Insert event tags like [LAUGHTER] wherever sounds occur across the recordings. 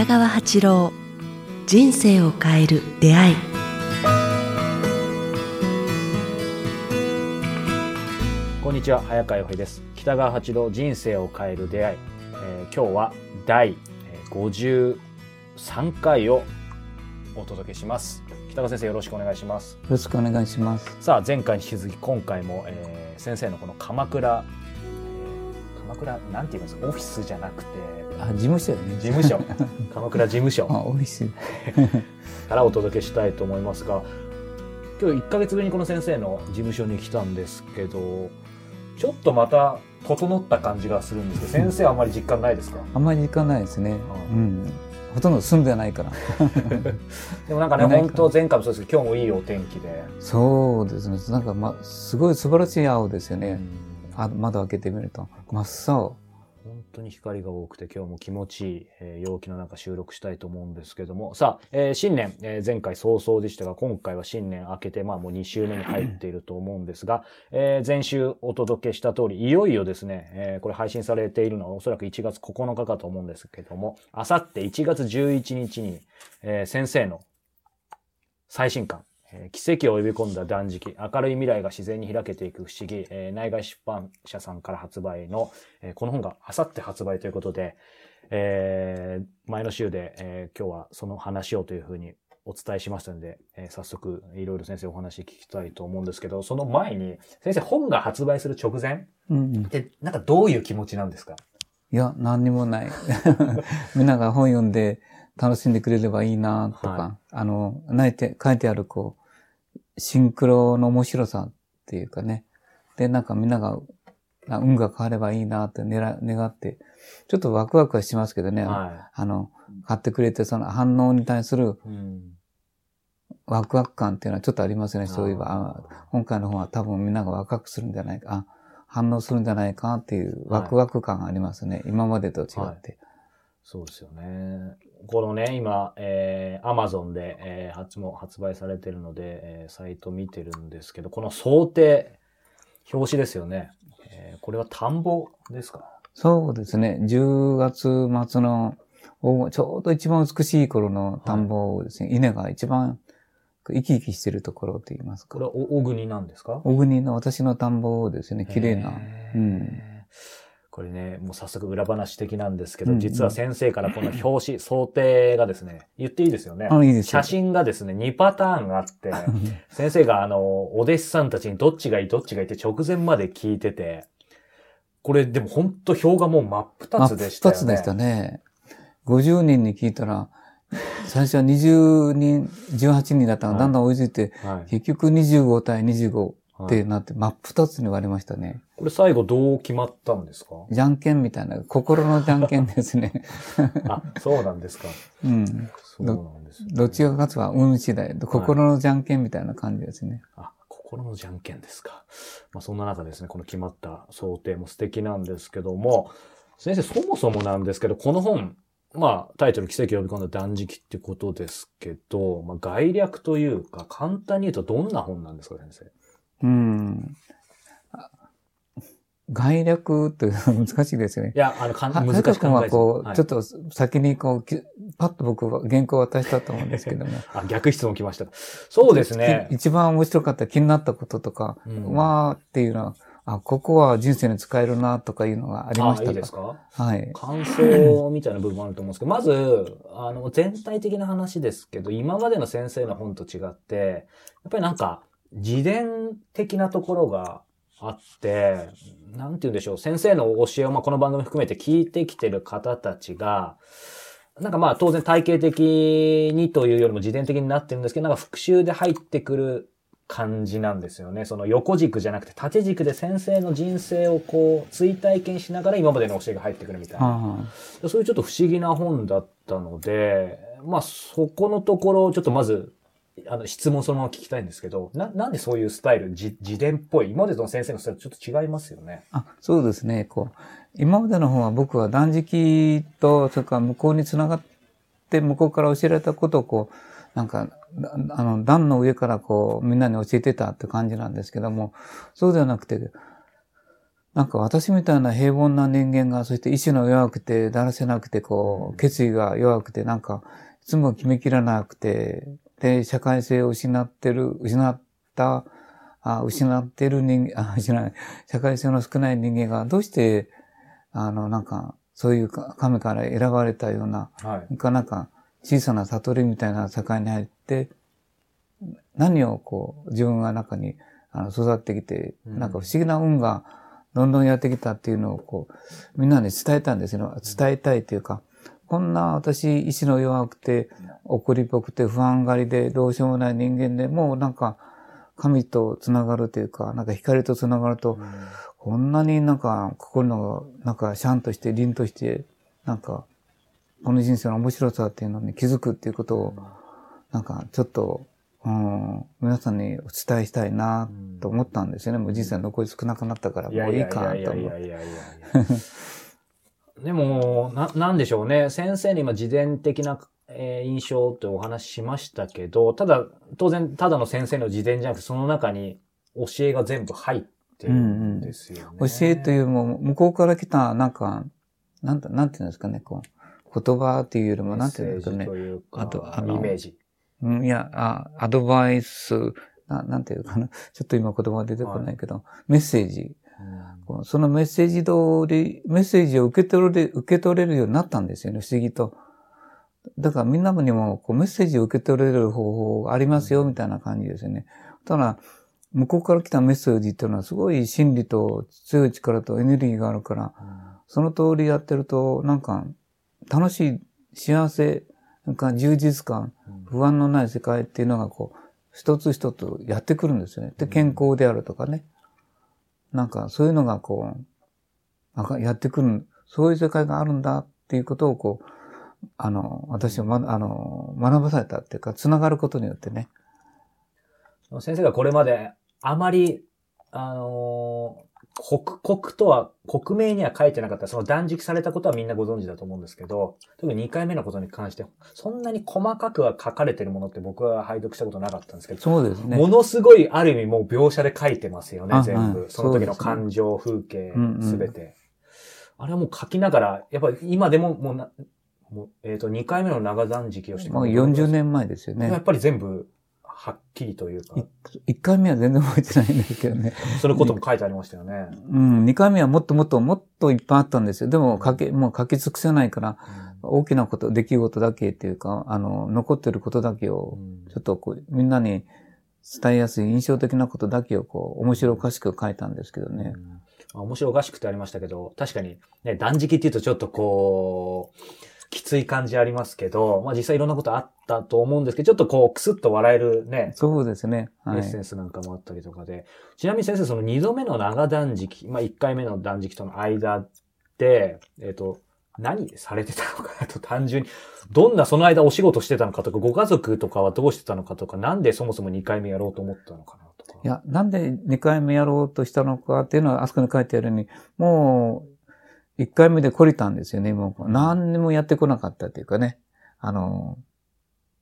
北川八郎人生を変える出会い。こんにちは早川洋平です。北川八郎人生を変える出会い、えー今日は第えー53回をお届けします。北川先生よろしくお願いします。よろしくお願いします。さあ前回に引き続き今回も、えー先生のこの鎌倉、えー鎌倉なんて言いますか？オフィスじゃなくてあ、事務所よね。事務所 [LAUGHS] 鎌倉事務所あ、オフィス。[LAUGHS] からお届けしたいと思いますが今日1ヶ月ぶりにこの先生の事務所に来たんですけどちょっとまた整った感じがするんですけど先生はあんまり実感ないですか？あんまり時間ないですね。ううん。ほとんど住んでないから。[LAUGHS] でもなんかね本当前回もそうですけど今日もいいお天気で、そうですね。なんか、ま、すごい素晴らしい青ですよね。うんあ窓開けてみると。真っ青。本当に光が多くて今日も気持ちいい、えー陽気の中収録したいと思うんですけども。さあ、えー新年、えー前回早々でしたが今回は新年明けてまあもう2週目に入っていると思うんですが、[CLEARS THROAT] えー前週お届けした通りいよいよですね、えーこれ配信されているのはおそらく1月9日かと思うんですけどもあさって1月11日に、えー先生の最新刊。えー奇跡を呼び込んだ断食、明るい未来が自然に開けていく不思議、えー内外出版社さんから発売の、えーこの本があさって発売ということで、えー前の週で、えー今日はその話をというふうにお伝えしましたので、えー早速いろいろ先生お話聞きたいと思うんですけど、その前に、先生本が発売する直前。って、なんかどういう気持ちなんですか？いや、何にもない。[LAUGHS] みんなが本読んで楽しんでくれればいいなとか、はあの、泣いて、書いてあるこう、シンクロの面白さっていうかね。で、なんかみんなが、あ運が変わればいいなって願願って、ちょっとワクワクはしますけどね。はあの、買ってくれてその反応に対する。ワクワク感っていうのはちょっとありますね。そういえば、今回の本は多分みんながワクワクするんじゃないか、あ反応するんじゃないかっていうはいワクワク感がありますね。今までと違って。そうですよね。このね、今、えー、Amazon で、えー発も発売されてるので、えーサイト見てるんですけど、この想定、表紙ですよね。えーこれは田んぼですか？そうですね。10月末の、おちょうど一番美しい頃の田んぼをですね、稲が一番生き生きしてるところと言いますかこれ。はお小国なんですか？小国の私の田んぼをですね、綺麗な。うん。これね、もう早速裏話的なんですけど、うんうん実は先生からこの表紙、想定がですね、[LAUGHS] 言っていいですよね。あ、いいですよ写。真がですね、2パターンあって、[LAUGHS] 先生があの、お弟子さんたちにどっちがいいどっちがいいって直前まで聞いてて、これでも本当表がもう真っ二つでしたよね。真っ二つでしたね。50人に聞いたら、最初は20人、18人だったのがだんだん追いついて、はい。結局25対25っはいてなって、真っ二つに割れましたね。これ最後どう決まったんですか？じゃんけんみたいな、心のじゃんけんですね。[LAUGHS] あ、そうなんですか。うん。そうなんです、ね。どっちが勝つは運次第。心のじゃんけんみたいな感じですね。あ、心のじゃんけんですか。まあそんな中ですね、この決まった想定も素敵なんですけども、先生、そもそもなんですけど、この本、まあ、タイトル奇跡を呼び込んだ断食ってことですけど、まあ、概略というか、簡単に言うとどんな本なんですか、先生？うん。あ概略って難しいですよねい。や、あの、かんは難しく考えずはこう、はいちょっと先にこう、きパッと僕は原稿を渡したと思うんですけども。[LAUGHS] あ、逆質問来ましたか。そうですねき。一番面白かった気になったこととか、うんわーっていうのは、あ、ここは人生に使えるなとかいうのがありましたあいいですか？はい。感想みたいな部分もあると思うんですけど、まず、あの、全体的な話ですけど、今までの先生の本と違って、やっぱりなんか、自伝的なところがあって、なんて言うんでしょう、先生の教えを、まあ、この番組含めて聞いてきてる方たちが、なんかまあ当然体系的にというよりも自伝的になってるんですけど、なんか復習で入ってくる感じなんですよね。その横軸じゃなくて縦軸で先生の人生をこう追体験しながら今までの教えが入ってくるみたいな。あそういうちょっと不思議な本だったので、まあそこのところをちょっとまず、あの質問そのまま聞きたいんですけど、な、なんでそういうスタイル、自自伝っぽい、今までの先生のスタイルとちょっと違いますよね。あ、そうですね。こう、今までの本は僕は断食と、それから向こうにつながって、向こうから教えられたことをこう、なんか、だあの、段の上からこう、みんなに教えてたって感じなんですけども、そうではなくて、なんか私みたいな平凡な人間が、そして意志の弱くて、だらせなくて、こう、決意が弱くて、なんか、いつも決めきらなくて、で、社会性を失ってる、失った、あ失ってる人間、あ、失ない、社会性の少ない人間が、どうして、あの、なんか、そういう神から選ばれたような、はい。なんか、小さな悟りみたいな世界に入って、何をこう、自分が中にあの育ってきて、うんなんか不思議な運がどんどんやってきたっていうのをこう、みんなに伝えたんですよ。伝えたいというか、こんな私、意志の弱くて、怒りっぽくて、不安がりで、どうしようもない人間でもうなんか、神と繋がるというか、なんか光と繋がると、こんなになんか心のなんかシャンとして凛として、なんかこの人生の面白さっていうのに気づくっていうことを、なんかちょっと、うん、皆さんにお伝えしたいなと思ったんですよね。もう人生残り少なくなったから、もういいかと思う。やいやいやいやいや。[LAUGHS] でも、な、なんでしょうね。先生に今、自伝的な、えー印象ってお話ししましたけど、ただ、当然、ただの先生の自伝じゃなくて、その中に教えが全部入ってるんですよね。教えというも、向こうから来た、なんか、なんだ、なんていうんですかね、こう、言葉っていうよりも、なんていうんですかねかあとあのイメージ。うん、いや、あ、アドバイス、ななんていうかな。[LAUGHS] ちょっと今言葉が出てこないけど、メッセージ。そのメッセージ通り、メッセージを受け取れる、受け取れるようになったんですよね、不思議と。だからみんなにもこうメッセージを受け取れる方法がありますよ、みたいな感じですよね。ただ、向こうから来たメッセージっていうのはすごい心理と強い力とエネルギーがあるから、その通りやってると、なんか、楽しい、幸せ、なんか充実感、不安のない世界っていうのがこう、一つ一つやってくるんですよね。で、健康であるとかね。なんか、そういうのがこう、やってくる、そういう世界があるんだっていうことをこう、あの、私はま、あの、学ばされたっていうか、つながることによってね。先生がこれまであまり、あのー刻々とは、克明には書いてなかった、その断食されたことはみんなご存知だと思うんですけど、特に2回目のことに関して、そんなに細かくは書かれてるものって僕は拝読したことなかったんですけど、そうですね。ものすごいある意味もう描写で書いてますよねあ、全部。はいその時の感情、風景うんうん、すべて。あれはもう書きながら、やっぱり今でももうな、もうえっ、と、2回目の長断食をしてもう40年前ですよね。やっぱり全部、はっきりというか、1回目は全然覚えてないんですけどね。そのことも書いてありましたよね。うん、2回目はもっともっともっといっぱいあったんですよ。でも書き、もう書き尽くせないから、大きなこと、出来事だけっていうか、あの、残ってることだけを、ちょっとこう、みんなに伝えやすい印象的なことだけをこう、面白おかしく書いたんですけどね。うんあ面白おかしくてありましたけど、確かに、ね、断食っていうとちょっとこう、きつい感じありますけど、まあ実際いろんなことあったと思うんですけど、ちょっとこう、くすっと笑えるね、そうですね。はいエッ。センスなんかもあったりとかで。ちなみに先生、その二度目の長断食、まあ一回目の断食との間って、えっ、と、何されてたのかなと単純に、どんなその間お仕事してたのかとか、ご家族とかはどうしてたのかとか、なんでそもそも2回目やろうと思ったのかなとか。いや、なんで2回目やろうとしたのかっていうのは、あそこに書いてあるように、もう、1回目で懲りたんですよね。もう、何にもやってこなかったっていうかね。あの、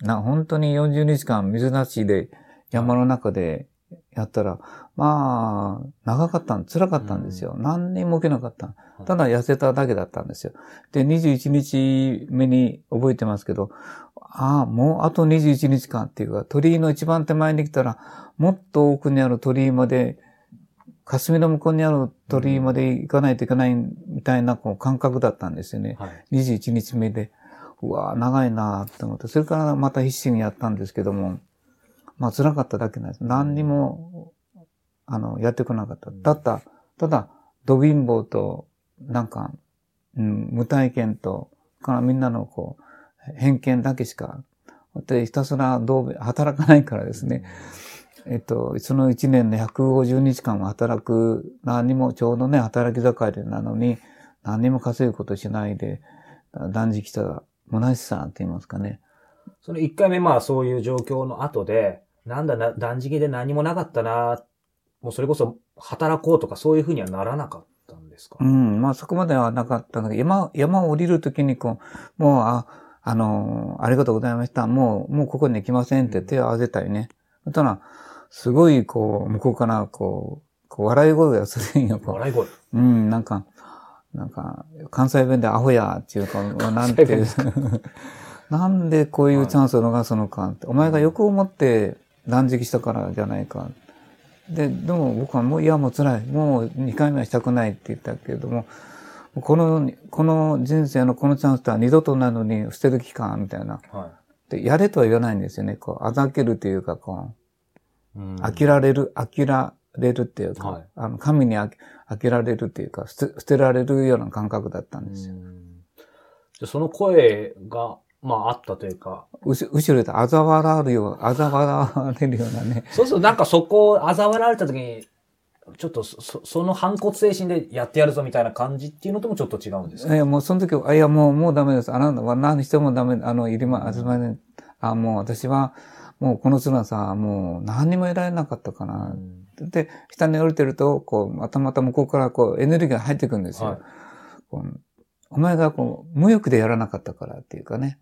な、本当に40日間水なしで山の中でやったら、まあ、長かったん、辛かったんですよ。何にも起きなかった。ただ痩せただけだったんですよ。で、21日目に覚えてますけど、ああ、もうあと21日間っていうか、鳥居の一番手前に来たら、もっと奥にある鳥居まで、霞の向こうにある鳥居まで行かないといけないみたいなこう感覚だったんですよね。はい。21日目で。うわ長いなって思って、それからまた必死にやったんですけども、まあ辛かっただけなんです。何にも、あの、やってこなかった。ただ、ただ、ド貧乏と、なんか、うん、無体験と、からみんなのこう、偏見だけしか、でひたすらどう働かないからですね。えっと、その1年で150日間も働く、何にもちょうどね、働き盛りなのに、何にも稼ぐことしないで、断食した虚しさって言いますかね。その1回目まあそういう状況の後で、なんだな、断食で何もなかったな、もうそれこそ働こうとかそういうふうにはならなかったんですか、うん、まあそこまではなかったんだけど、山、山を降りるときにこう、もう、あ、あのありがとうございました。もう、もうここに行きませんって手を合わせたりね。ただ、すごいこう、向こうからここう笑い声がするんよ、こ笑い声。う。うん、なんか、なんか、関西弁でアホやっていうか、なんてなんでこういうチャンスを逃すのかって、お前が欲を持って断食したからじゃないか。で、でも僕はもう、いやもう辛い。もう2回目はしたくないって言ったけれども、この、この人生のこのチャンスとは二度とないのに捨てる期間みたいな。はで、やれとは言わないんですよね。こう、あざけるというか、こう、飽きられる、飽きられるっていうか、はいあの、神に飽き飽きられるっていうか、捨て捨てられるような感覚だったんですよ。うんじゃあその声が、まああったというか、うし後ろで嘲笑われるよう、嘲笑われるようなね。そうするとなんかそこを嘲笑われた時に、ちょっとそそその反骨精神でやってやるぞみたいな感じっていうのともちょっと違うんですか？いや、もうその時は、あいや、もう、もうダメです。あなたは何してもダメ、あの、いりま、集まり、あ、もう私は、もうこの綱さ、もう何にも得られなかったかな。で、下に降りてると、こう、またまた向こうからこう、エネルギーが入ってくるんですよ。はいお前がこう、無欲でやらなかったからっていうかね。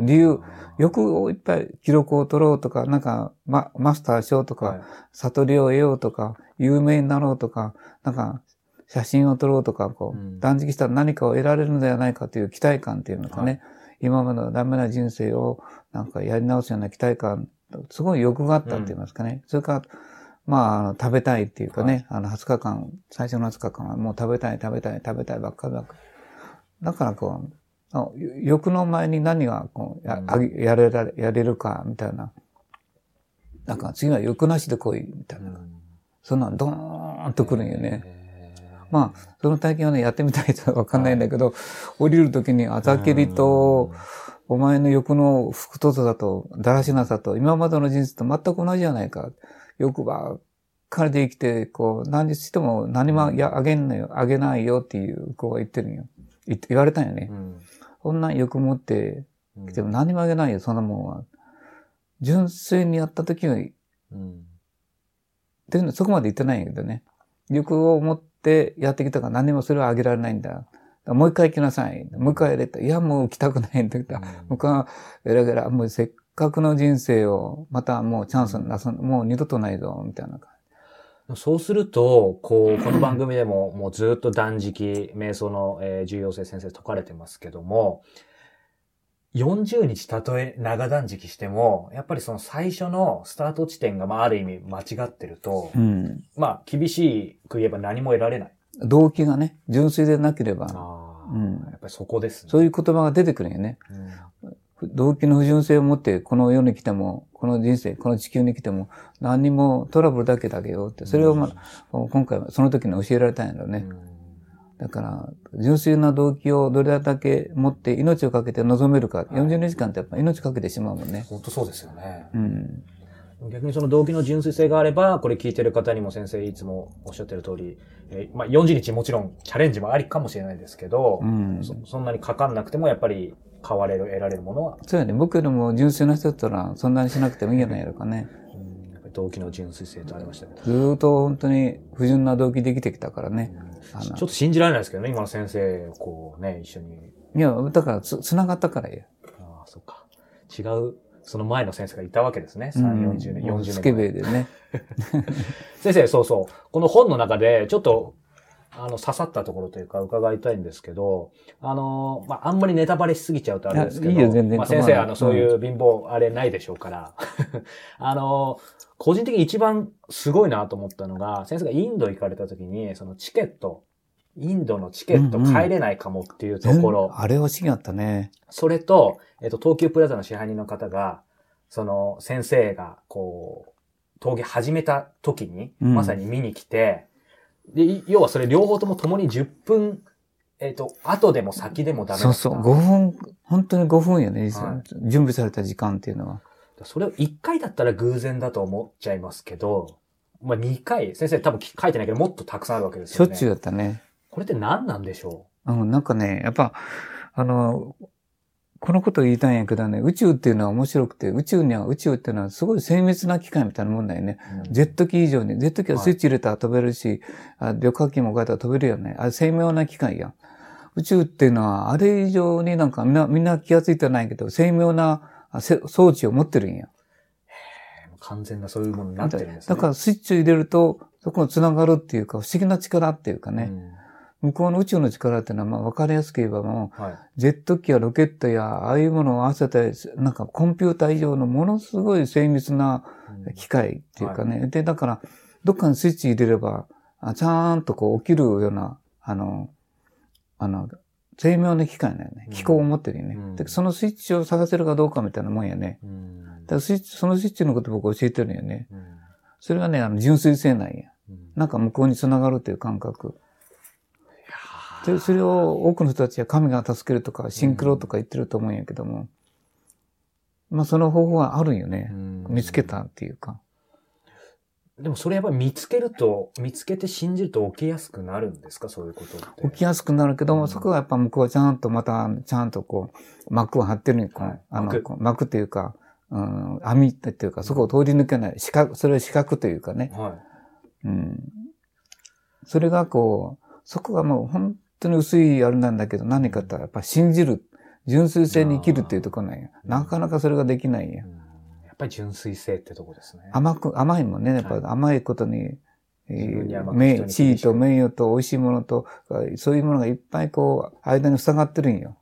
理由、欲をいっぱい記録を取ろうとか、なんか、ま、マスターしようとか、はい悟りを得ようとか、有名になろうとか、なんか、写真を撮ろうとか、こう、うん断食したら何かを得られるのではないかという期待感っていうのかね、はい今までのダメな人生をなんかやり直すような期待感、すごい欲があったって言いますかね。それから、まああの、食べたいっていうかね、あの、20日間、最初の20日間はもう食べたい、食べたい、食べたいばっかりばっかり。だからこう、あ欲の前に何がこうや,あげ、やれられ、やれるか、みたいな。なんか次は欲なしで来い、みたいな。そんなんドーンと来るんよね。まあ、その体験はね、やってみたいとはわかんないんだけど、降りるときにあざけりと、お前の欲の太さだと、だらしなさと、今までの人生と全く同じじゃないか。欲ばっかりで生きて、こう、何しても何もやあげんのよ、あげないよっていう子が言ってるんよ。言って言われたんよね。うんこんなん欲持ってうんきても何もあげないよ、そんなもんは。純粋にやったときは、うんでそこまで言ってないんやけどね。欲を持ってやってきたから何もそれはあげられないんだ。もう一回来なさい。もう一回やれた。いや、もう来たくないんだけど、僕は、ゲラゲラ、もうせっかくの人生を、またもうチャンスなさ、もう二度とないぞ、みたいな感そうすると、こう、この番組でももうずっと断食、瞑想の、えー重要性先生説かれてますけども、40日たとえ長断食しても、やっぱりその最初のスタート地点が、まあ、ある意味間違ってると、じ。うん。まあ、厳しく言えば何も得られない。動機がね、純粋でなければ、うんやっぱりそこですね。そういう言葉が出てくるんよね。うん動機の不純性を持って、この世に来ても、この人生、この地球に来ても、何にもトラブルだけだけよって、それを、まあ、今回はその時に教えられたんやろね。だから、純粋な動機をどれだけ持って命をかけて臨めるか。40日間ってやっぱ命かけてしまうもんね。本当そうですよね。うん。逆にその動機の純粋性があれば、これ聞いてる方にも先生いつもおっしゃってる通り、えーまあ40日もちろんチャレンジもありかもしれないですけど、うん。そそんなにかかんなくてもやっぱり変われる、得られるものは、そうやね。僕よりも純粋な人だったら、そんなにしなくてもいいんじゃないのかね。動機の純粋性とありました。ずーっと本当に不純な動機で生きてきたからね。あのちょっと信じられないですけどね、今の先生をこうね、一緒に。いや、だからつ、つながったからよ。ああ、そっか。違う、その前の先生がいたわけですね。3、40年、40年前。スケベでね。[LAUGHS] 先生、そうそう。この本の中で、ちょっと、あの、刺さったところというか、伺いたいんですけど、あの、まあ、あんまりネタバレしすぎちゃうとあれですけど、いやいいよ全然まあ、先生、あの、そういう貧乏、あれないでしょうから、[LAUGHS] あの、個人的に一番すごいなと思ったのが、先生がインド行かれた時に、そのチケット、インドのチケットうんうん。帰れないかもっていうところ、あれは不思議だったね。それと、えっと、東急プラザの支配人の方が、その先生が、こう、陶芸始めた時に、うん。まさに見に来て、で、い要はそれ両方とも共に10分、えっと、後でも先でもダメだった。そうそう。5分、本当に5分よね。は準備された時間っていうのは。それを1回だったら偶然だと思っちゃいますけど、まあ2回、先生多分書いてないけどもっとたくさんあるわけですよね。しょっちゅうだったね。これって何なんでしょうん、なんかね、やっぱ、あの、このことを言いたいんやけどね、宇宙っていうのは面白くて、宇宙には、宇宙っていうのはすごい精密な機械みたいなもんだよね。う、ジェット機以上に、ジェット機はスイッチ入れたら飛べるし、あ旅客機も変えたら飛べるよね。あれ精妙な機械やん。宇宙っていうのは、あれ以上になんかみんな、みんな気がついてないけど、精妙な装置を持ってるんや。完全なそういうものになってるんですね。だからスイッチを入れると、そこに繋がるっていうか、不思議な力っていうかね、向こうの宇宙の力っていうのは、まあ、わかりやすく言えばもう、はい。ジェット機やロケットや、ああいうものを合わせて、なんかコンピューター以上のものすごい精密な機械っていうかね。で、だから、どっかにスイッチ入れれば、あちゃんとこう起きるような、あの、あの、精妙な機械だよねうん。機構を持ってるよね。うんで、そのスイッチを探せるかどうかみたいなもんやね。うんだからスイッチ、そのスイッチのこと僕教えてるんよね。うんそれがね、あの、純粋性なんや。うんなんか向こうに繋がるという感覚。で、それを多くの人たちは神が助けるとか、シンクロとか言ってると思うんやけども、まあその方法はあるんよね。見つけたっていうか。でもそれやっぱり見つけると、見つけて信じると起きやすくなるんですか？そういうことって。起きやすくなるけども、うんそこはやっぱ向こうはちゃんとまた、ちゃんとこう、幕を張ってるんこうはいあの、幕こう幕っていうか、うん、網っていうか、そこを通り抜けない、四角、それは四角というかね。はうん。それがこう、そこがもう本当に薄いあれなんだけど、何かとやっぱ信じる、純粋性に生きるっていうところなんや。うんなかなかそれができないんやい。。やっぱり純粋性ってとこですね。甘く、甘いもんね。やっぱはい甘いことに、え自分に甘ー、名地位と名誉と美味しいものと、そういうものがいっぱいこう、間に塞がってるんよ。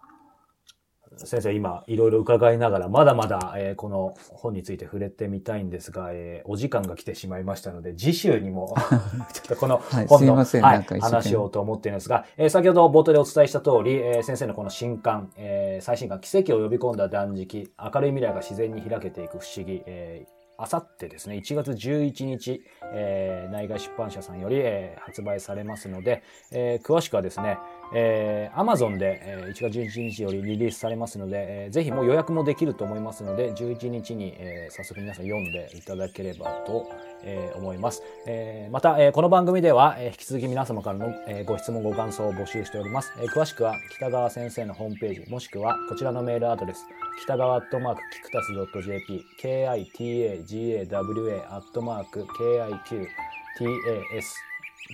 先生、今、いろいろ伺いながら、まだまだ、えーこの本について触れてみたいんですが、えーお時間が来てしまいましたので、次週にも、[LAUGHS] ちょっとこのはい本の、すいはい話をと思っているんですが、えー先ほど冒頭でお伝えした通り、えー先生のこの新刊、えー最新刊、奇跡を呼び込んだ断食、明るい未来が自然に開けていく不思議、えーあさってですね、1月11日、えー内外出版社さんより、えー発売されますので、えー詳しくはですね、えー、Amazon で、えー1月11日よりリリースされますので、えーぜひもう予約もできると思いますので、11日に、えー早速皆さん読んでいただければと、えー思います。えーまた、えーこの番組では、えー引き続き皆様からの、えーご質問、ご感想を募集しております。えー詳しくは北川先生のホームページ、もしくはこちらのメールアドレス、北川アットマークキクタス .jp、kitagawa アットマーク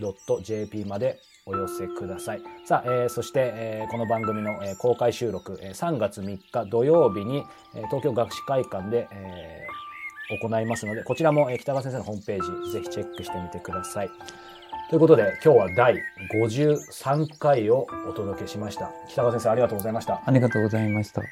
kiqtas.jp までお寄せください。さあ、えーそして、えーこの番組の、えー公開収録、えー3月3日土曜日に、えー東京学士会館で、えー行いますので、こちらも、えー北川先生のホームページ、ぜひチェックしてみてください。ということで、今日は第53回をお届けしました。北川先生、ありがとうございました。ありがとうございました。